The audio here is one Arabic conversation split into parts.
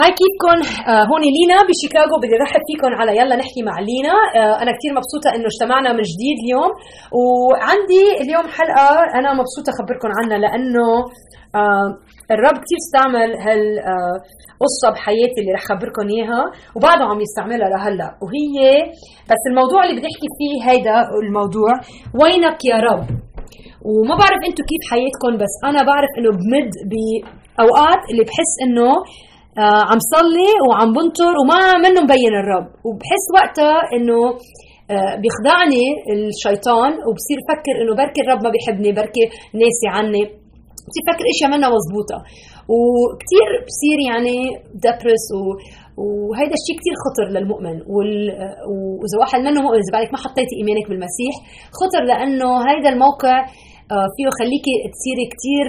هاي كيفكم آه هون لينا بشيكاغو بدي رحب فيكم على يلا نحكي مع لينا. آه أنا كثير مبسوطة إنه اجتمعنا من جديد اليوم وعندي اليوم حلقة أنا مبسوطة اخبركم عنها لأنه آه الرب كثير استعمل هالقصة بحياتي اللي رح خبركم إياها وبعده عم يستعملها لهلأ. وهي بس الموضوع اللي بدي أحكي فيه هيدا الموضوع وينك يا رب؟ وما بعرف أنتم كيف حياتكم بس أنا بعرف إنه بمد باوقات اللي بحس إنه آه عم صلي وعم بنطر وما منه مبين الرب. وبحس وقتها إنه آه بيخدعني الشيطان وبصير أفكر إنه بركي الرب ما بيحبني بركي ناسي عني. بصير فكر إشياء منا مزبوطة وكثير بصير يعني دبرس و وهيدا الشيء كثير خطر للمؤمن. وال... وإذا واحد منه مؤمن إذا بعدك ما حطيتي إيمانك بالمسيح خطر لأنه هيدا الموقع آه فيه يخليكي تصيري كثير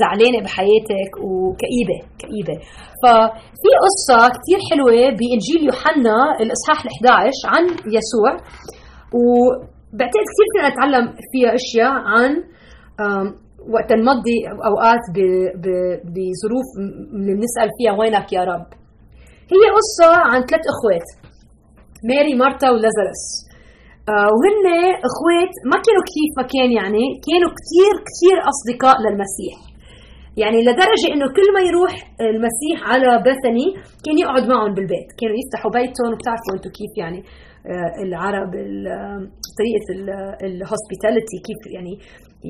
زعلانة بحياتك وكئيبة كئيبة. ففي قصة كثير حلوة بإنجيل يوحنا الإصحاح ال11 عن يسوع وبعتقد كثير فينا نتعلم فيها أشياء عن وقت نمضي أوقات بظروف اللي بنسال فيها وينك يا رب. هي قصة عن ثلاث إخوات ماري مارتا و Lazarus وهن إخوات ما كانوا كيف ما كان يعني كانوا كثير كثير أصدقاء للمسيح. يعني لدرجة إنه كل ما يروح المسيح على بثني كان يقعد معهم بالبيت كانوا يفتحوا بيتهم وبتعرفوا أنتم كيف يعني العرب طريقة ال hospitality كيف يعني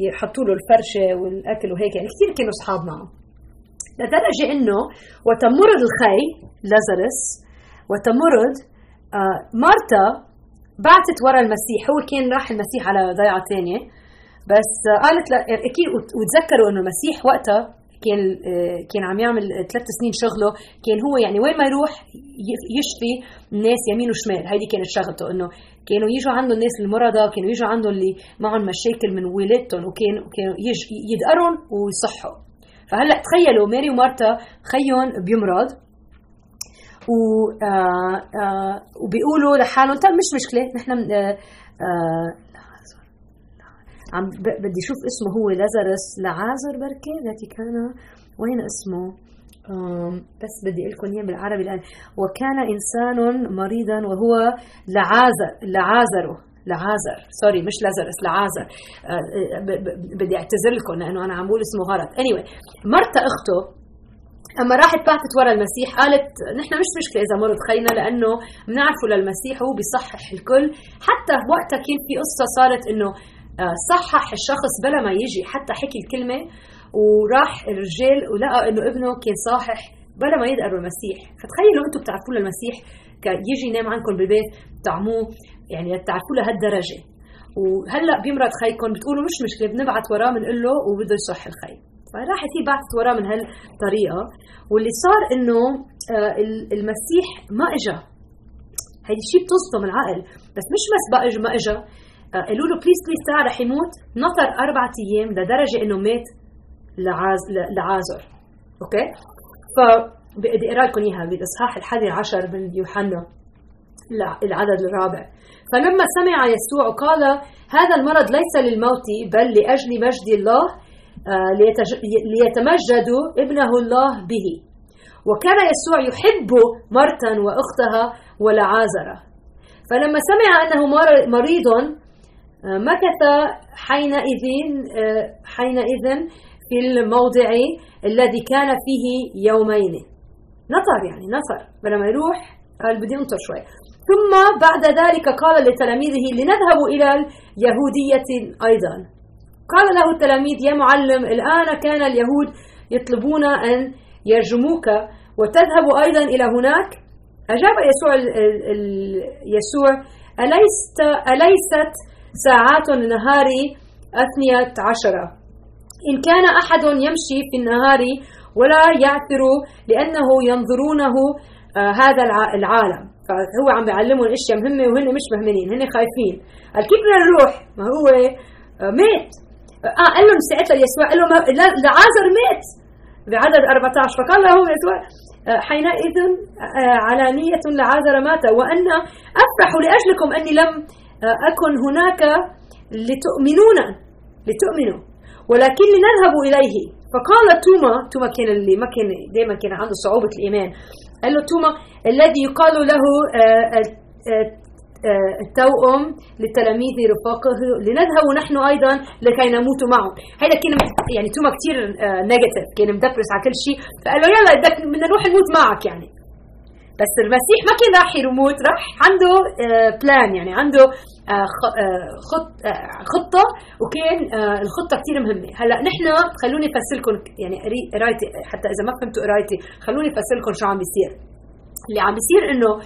يحطوا له الفرشة والأكل وهيك يعني كثير كانوا أصحاب معه لدرجة إنه وتمرض الخي لازارس وتمرض آه مارتا بعثت ورا المسيح. هو كان راح المسيح على ضيعة ثانية. بس قالت أكيد وتذكروا إنه المسيح وقتها كان كان عم يعمل ثلاث سنين شغله. كان هو يعني وين ما يروح يشفي الناس يمين وشمال. هيدي كانت شغلته إنه كانوا يجوا عنده الناس المرضى كانوا يجوا عنده اللي معهم مشاكل من ولادتهم وكانوا كانوا يدقرهم ويصحوا. فهلأ تخيلوا ماري ومارتا خيهم بيمرض. و آه آه وبيقولوا لحالهم طيب مش مشكلة نحن آه عم بدي أشوف اسمه هو لازارس لعازر بركي ذاتي كان وين اسمه؟ بس بدي أقول لكم إياه بالعربي الآن. وكان إنسان مريضا وهو لعازر لعازره لعازر سوري مش لازرس لعازر. بدي أعتذر لكم لأنه أنا عم بقول اسمه غلط. اني anyway مرتا أخته أما راحت بعثت ورا المسيح قالت نحن مش مشكلة إذا مرض خينا لأنه بنعرفه للمسيح هو بيصحح الكل. حتى وقتها كان في قصة صارت إنه صحح الشخص بلا ما يجي حتى حكي الكلمة وراح الرجال ولقى إنه ابنه كان صاحح بلا ما يدقر المسيح. فتخيلوا أنتم بتعرفوا للمسيح يجي ينام عندكم بالبيت بتطعموه يعني تعرفوا لهالدرجة. وهلأ بيمرض خيكم بتقولوا مش مشكلة بنبعث وراه بنقول له وبده يصح الخي. فراحت هي بعثت وراه من هالطريقة. واللي صار إنه المسيح ما إجا. هيدي الشيء بتصدم العقل. بس مش بس بقى ما إجا. قالوا له please please تعال رح يموت. نطر أربعة أيام لدرجة إنه مات لعاز لعازر. أوكي؟ فبدي أقرأ لكم إياها بالإصحاح الحادي عشر من يوحنا العدد الرابع. فلما سمع يسوع قال هذا المرض ليس للموت بل لأجل مجد الله. ليتمجد ابنه الله به. وكان يسوع يحب مرتا وأختها ولعازرة. فلما سمع أنه مريض مكث حينئذ حينئذ في الموضع الذي كان فيه يومين. نطر يعني نطر. فلما يروح قال بدي أنطر شوي. ثم بعد ذلك قال لتلاميذه لنذهب إلى اليهودية أيضا. قال له التلاميذ يا معلم الآن كان اليهود يطلبون أن يرجموك وتذهب أيضا إلى هناك. أجاب يسوع يسوع أليست أليست ساعات النهار أثنية عشرة إن كان أحد يمشي في النهار ولا يعثر لأنه ينظرونه آه هذا العالم. فهو عم بيعلمهم أشياء مهمة وهن مش مهمنين هن خايفين. بدنا نروح؟ ما هو آه مات. آه قال لهم ساعتها يسوع. قال لهم لعازر مات. بعدد 14 فقال لهم يسوع آه حينئذ آه علانية لعازر مات وأن أفرح لأجلكم أني لم أكن هناك لتؤمنون لتؤمنوا ولكن لنذهب إليه. فقال توما توما كان اللي ما كان دائما كان عنده صعوبة الإيمان. قال له توما الذي يقال له آه، آه، آه، التوأم للتلاميذ رفاقه لنذهب نحن أيضا لكي نموت معه. هذا كان يعني توما كثير negative كان مدبرس على كل شيء. فقال له يلا بدنا نروح نموت معك يعني. بس المسيح ما كان راح يموت راح عنده plan يعني عنده خط خطة وكان الخطة كثير مهمة. هلأ نحن خلوني افسر يعني قرايتي حتى إذا ما فهمتوا قرايتي خلوني افسر لكم شو عم بيصير. اللي عم بيصير إنه آه،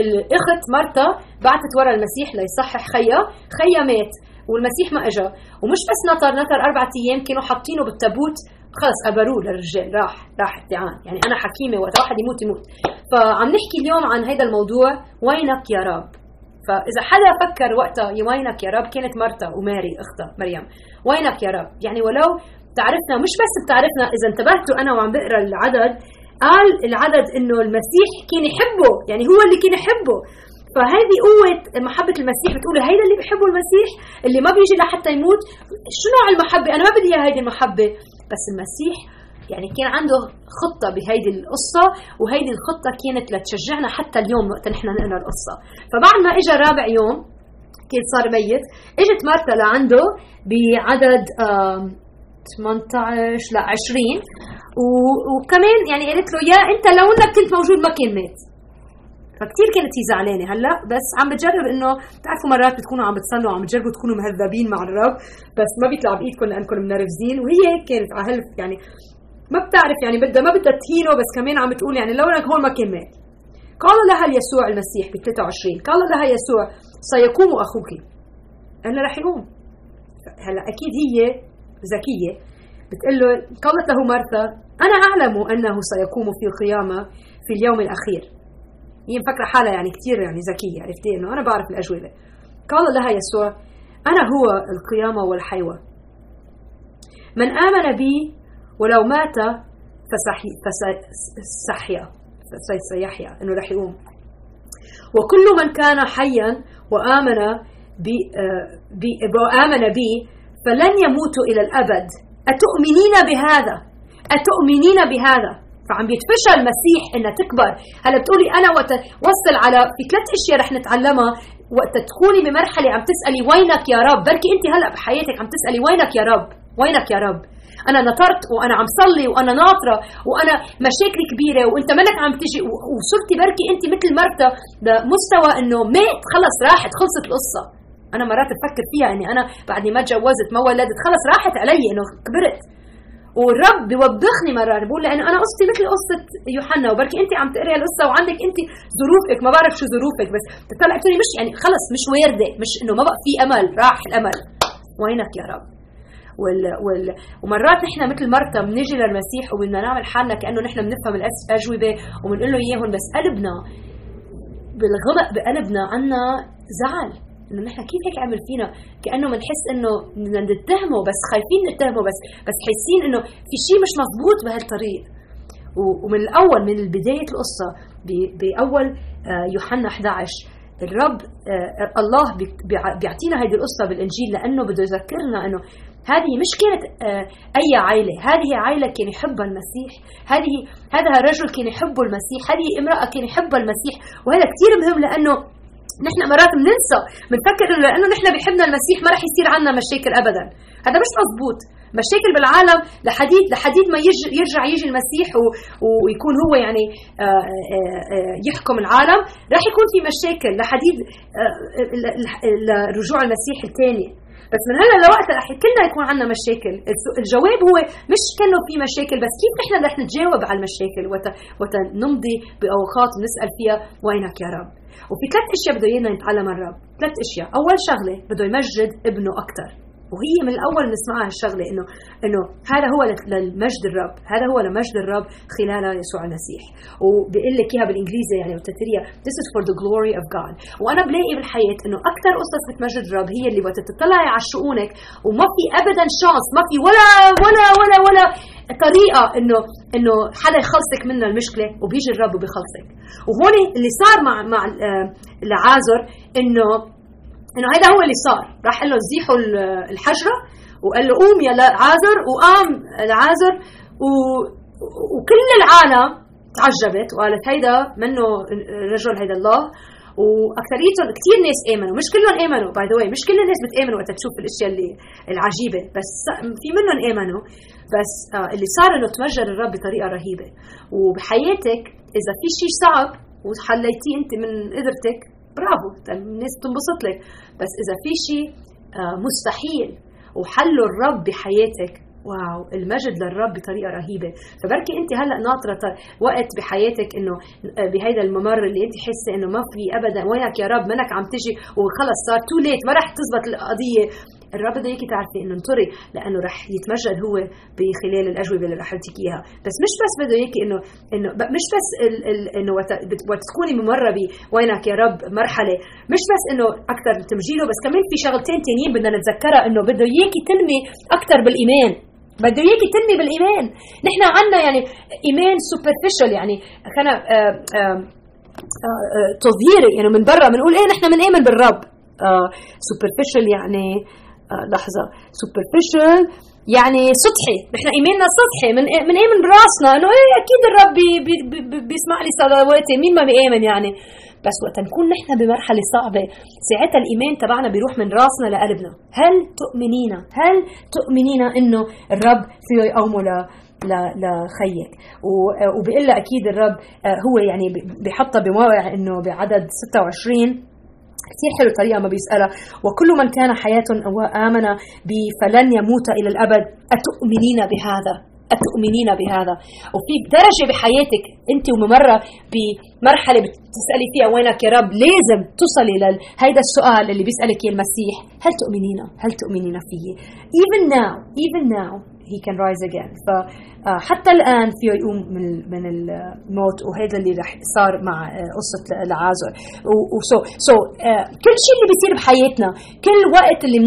الأخت مرتا بعثت ورا المسيح ليصحح خيا. خيا مات والمسيح ما اجى ومش بس نطر نطر أربع أيام كانوا حاطينه بالتابوت. خلص قبروه للرجال. راح راح التعان يعني أنا حكيمة وقت واحد يموت يموت. فعم نحكي اليوم عن هذا الموضوع وينك يا رب؟ فإذا حدا فكر وقتها وينك يا رب؟ كانت مرتا وماري أختها مريم. وينك يا رب؟ يعني ولو بتعرفنا مش بس بتعرفنا إذا انتبهتوا أنا وعم بقرأ العدد قال العدد إنه المسيح كان يحبه يعني هو اللي كان يحبه. فهذه قوة محبة المسيح بتقول هيدا اللي بحبه المسيح اللي ما بيجي لحتى يموت. شو نوع المحبة؟ أنا ما بدي إياها هيدي المحبة. بس المسيح يعني كان عنده خطة بهيدي القصة وهيدي الخطة كانت لتشجعنا حتى اليوم وقت نحن نقرأ القصة. فبعد ما اجى رابع يوم كان صار ميت إجت مارتا لعنده بعدد 18 لا 20 وكمان يعني قالت له يا أنت لو انك كنت موجود ما كان مات فكتير كانت هي زعلانة هلأ بس عم بتجرب إنه بتعرفوا مرات بتكونوا عم بتصلوا وعم بتجربوا تكونوا مهذبين مع الرب بس ما بيطلع بايدكم لانكم منرفزين وهي هيك كانت على هلف يعني ما بتعرف يعني بدها ما بدها تهينه بس كمان عم بتقول يعني لو انك هون ما كان مات. قال لها يسوع المسيح ب 23 قال لها يسوع سيقوم أخوك. أنا رح يقوم. هلأ أكيد هي ذكية بتقول له قالت له مرثا أنا أعلم أنه سيقوم في القيامة في اليوم الأخير. هي مفكرة حالها يعني كثير يعني ذكية عرفتي إنه أنا بعرف الأجوبة. قال لها يسوع أنا هو القيامة والحيوة. من آمن بي ولو مات فسيح فسيحيا سيحيا إنه رح يقوم. وكل من كان حيا وآمن بي, بي وآمن بي فلن يموت إلى الأبد. أتؤمنين بهذا؟ أتؤمنين بهذا؟ فعم بيتفشى المسيح انها تكبر. هلا بتقولي أنا وقت وصل على في ثلاث أشياء رح نتعلمها. وقت تكوني بمرحلة عم تسألي وينك يا رب؟ بركي أنت هلأ بحياتك عم تسألي وينك يا رب؟ وينك يا رب؟ أنا نطرت وأنا عم صلي وأنا ناطرة وأنا مشاكل كبيرة وأنت منك عم تجي وصرتي بركي أنت مثل مرتا لمستوى إنه مات خلص راحت خلصت القصة. أنا مرات بفكر فيها إني أنا بعد ما تجوزت ما ولدت خلص راحت علي إنه كبرت. والرب بيوبخني مرات بقول لأنه أنا قصتي مثل قصة يوحنا وبركي انت عم تقري القصة وعندك انت ظروفك ما بعرف شو ظروفك بس بتطلع تقولي مش يعني خلص مش وارده مش إنه ما بقى في أمل راح الأمل. وينك يا رب؟ وال وال ومرات نحن مثل مرتا بنيجي للمسيح وبدنا نعمل حالنا كأنه نحن بنفهم الأجوبة وبنقول له إياهم بس قلبنا بالغبق بقلبنا عنا زعل. انه نحن كيف هيك عمل فينا؟ كأنه بنحس إنه بدنا نتهمه بس خايفين نتهمه بس بس حاسين إنه في شيء مش مزبوط بهالطريق. ومن الأول من بداية القصة بأول آه، يوحنا 11 الرب آه، الله بيعطينا هذه القصة بالإنجيل لأنه بده يذكرنا إنه هذه مش كانت آه، أي عائله هذه عائله كان يحبها المسيح هذه هذا الرجل كان يحبه المسيح هذه امرأة كان يحبها المسيح وهذا كثير مهم لأنه نحن مرات بننسى بنفكر إنه لأنه نحن بحبنا المسيح ما رح يصير عنا مشاكل ابدا. هذا مش مزبوط مشاكل بالعالم لحديد لحديد ما يرجع يجي المسيح ويكون هو يعني آه، آه، آه، يحكم العالم. راح يكون في مشاكل لحديد رجوع المسيح الثاني. بس من هلا لوقت رح كلنا يكون عندنا مشاكل. الجواب هو مش كأنه في مشاكل بس كيف نحن رح نتجاوب على المشاكل؟ وقت نمضي بأوقات ونسال فيها وينك يا رب؟ وفي ثلاث أشياء بده إيانا نتعلم الرب ثلاث أشياء. أول شغلة بده يمجد ابنه أكثر وهي من الأول نسمعها الشغله إنه إنه هذا هو للمجد الرب هذا هو لمجد الرب خلال يسوع المسيح. وبيقول لك إياها بالإنجليزي يعني بتتريا this is for the glory of God. وأنا بلاقي بالحياة إنه أكثر قصص بتمجد الرب هي اللي وقت تطلعي على شؤونك وما في ابدا شانس ما في ولا ولا ولا ولا طريقة إنه إنه حدا يخلصك من المشكلة وبيجي الرب وبيخلصك. وهون اللي صار مع مع آه، العازر إنه إنه هذا هو اللي صار. راح له زيحوا الحجره وقال له قوم يا عازر وقام العازر و... وكل العالم تعجبت وقالت هيدا منه رجل هيدا الله وأكثريتهم كثير ناس آمنوا. مش كلهم آمنوا باي ذا مش كل الناس بتامن وقت تشوف الأشياء اللي العجيبة بس في منهم آمنوا. بس آه اللي صار إنه تمجد الرب بطريقة رهيبة. وبحياتك إذا في شيء صعب وحليتيه أنت من قدرتك برافو الناس بتنبسط لك. بس إذا في شيء آه مستحيل وحله الرب بحياتك. واو المجد للرب بطريقة رهيبة. فبركي أنت هلأ ناطرة وقت بحياتك إنه آه، بهيدا الممر اللي أنت حاسة إنه ما في ابدا. وينك يا رب منك عم تجي وخلص صار too late ما رح تزبط القضية. الرب بده اياكي تعرفي انه انطري لأنه رح يتمجد هو بخلال الأجوبة اللي رح اعطيك اياها بس مش بس بده اياكي انه انه مش بس إنه وقت تكوني ممرة بوينك يا رب مرحلة. مش بس إنه أكثر تمجيله بس كمان في شغلتين تانيين بدنا نتذكرها إنه بده اياكي تنمي أكثر بالإيمان. بده اياكي تنمي بالإيمان. نحن عندنا يعني إيمان superficial يعني خلينا آه، آه، آه، تظهيري. يعني من برا بنقول إيه نحن بنآمن بالرب. superficial يعني لحظة. superficial يعني سطحي. نحن ايماننا سطحي. منآمن منآمن براسنا. إنه إيه أكيد الرب بي بي بي بيسمع لي صلواتي. مين ما بيآمن يعني؟ بس وقت نكون نحن بمرحلة صعبة. ساعتها الايمان تبعنا بيروح من راسنا لقلبنا. هل تؤمنين؟ هل تؤمنين إنه الرب فيه يقومه لخيك؟ وبيقول أكيد الرب آه، هو يعني بحطها بموقع إنه بعدد 26 كثير حلو الطريقة ما بيسألها. وكل من كان حياة وآمن بي فلن يموت إلى الأبد. أتؤمنين بهذا؟ أتؤمنين بهذا. وفي درجة بحياتك أنت وممرة بمرحلة بتسألي فيها وينك يا رب؟ لازم تصلي لهيدا السؤال اللي بيسألك المسيح. هل تؤمنين؟ هل تؤمنين فيه؟ Even now even now he can rise again. فحتى الآن فيه يقوم من من الموت وهذا اللي رح صار مع آه، قصة العازر وسو سو آه، كل شيء اللي بيصير بحياتنا كل وقت اللي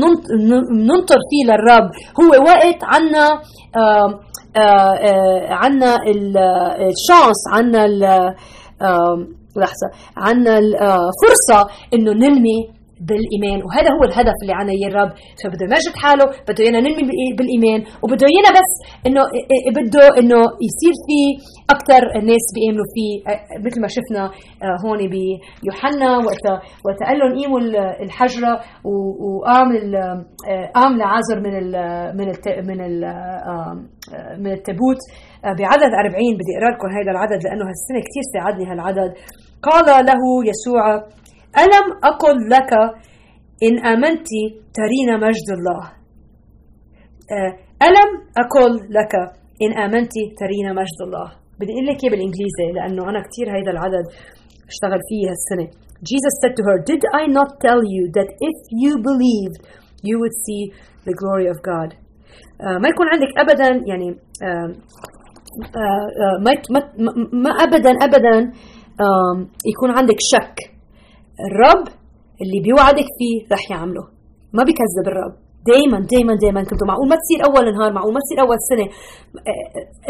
بننطر فيه للرب هو وقت عنا عنا الشانس عنا لحظة عنا الفرصة إنه ننمي بالإيمان. وهذا هو الهدف اللي عنا إياه الرب. فبده يمجد حاله بده ايانا ننمي بالإيمان وبده ايانا بس إنه بده إنه يصير في أكثر الناس بيامنوا فيه مثل ما شفنا هون بيوحنا وقت وقت قال لهم قيموا الحجره وقام قام لعازر من ال من ال من ال من التابوت بعدد 40 بدي أقرأ لكم هذا العدد لأنه هالسنة كثير ساعدني هالعدد. قال له يسوع ألم أقل لك إن آمنت ترين مجد الله؟ آه، ألم أقل لك إن آمنت ترين مجد الله؟ بدي أقول لك بالإنجليزي لأنه أنا كثير هيدا العدد اشتغل فيه هالسنة. Jesus said to her Did I not tell you that if you believed you would see the glory of God? آه، ما يكون عندك أبدا يعني آه، ما ما ابدا ابدا يكون عندك شك. الرب اللي بيوعدك فيه رح يعمله. ما بيكذب الرب. دائما دائما دائما كنتوا معقول. ما تصير أول نهار معقول. ما تصير أول سنة.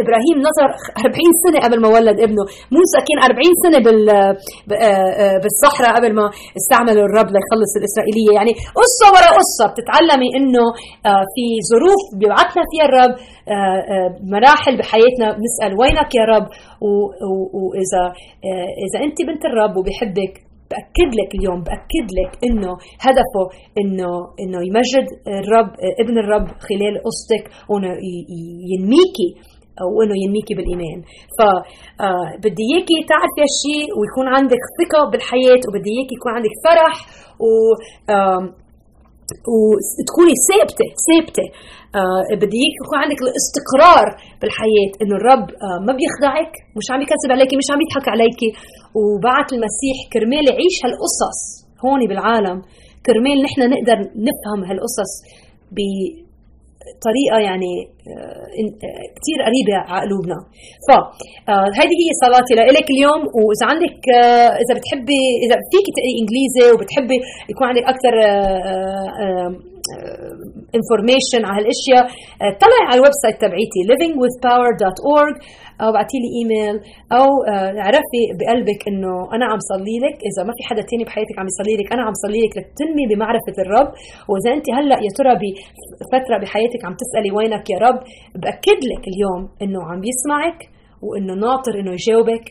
إبراهيم نظر 40 سنة قبل ما ولد ابنه. موسى كان 40 سنة بال بالصحراء قبل ما استعملوا الرب ليخلص الإسرائيلية. يعني قصة ورا قصة. بتتعلمي إنه في ظروف بيبعثنا فيها الرب. مراحل بحياتنا. بنسأل وينك يا رب؟ واذا إذا أنت بنت الرب وبحبك بأكد لك اليوم بأكد لك إنه هدفه إنه إنه يمجد الرب ابن الرب خلال قصتك وإنه ينميكي وانه ينميكي بالإيمان. ف آه، بدي إياكي تعرفي هالشيء ويكون عندك ثقة بالحياة وبدي إياكي يكون عندك فرح و وتكوني ثابتة ثابتة. آه بدي اياك يكون عندك الاستقرار بالحياة إنه الرب آه ما بيخدعك مش عم يكذب عليكي مش عم يضحك عليكي. وبعت المسيح كرمال يعيش هالقصص هون بالعالم. كرمال نحن نقدر نفهم هالقصص بطريقة يعني آه، آه، كثير قريبة على قلوبنا. فهذه آه، هي صلاتي لك اليوم. وإذا عندك إذا بتحبي إذا فيك تقري إنجليزي وبتحبي يكون عندك أكثر information على هالأشياء آه، طلعي على ال website تبعيتي livingwithpower.org أو بعتي لي ايميل أو آه، اعرفي بقلبك إنه أنا عم صلي لك إذا ما في حدا تاني بحياتك عم يصلي لك أنا عم صلي لك لتنمي بمعرفة الرب. وإذا أنت هلأ يا ترى بفتره بحياتك عم تسألي وينك يا رب بأكد لك اليوم إنه عم يسمعك وإنه ناطر إنه يجاوبك.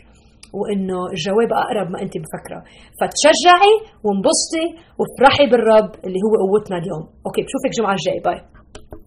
وإنه الجواب أقرب ما أنت مفكرة. فتشجعي وانبسطي وافرحي بالرب اللي هو قوتنا اليوم. okay بشوفك الجمعة الجاي bye.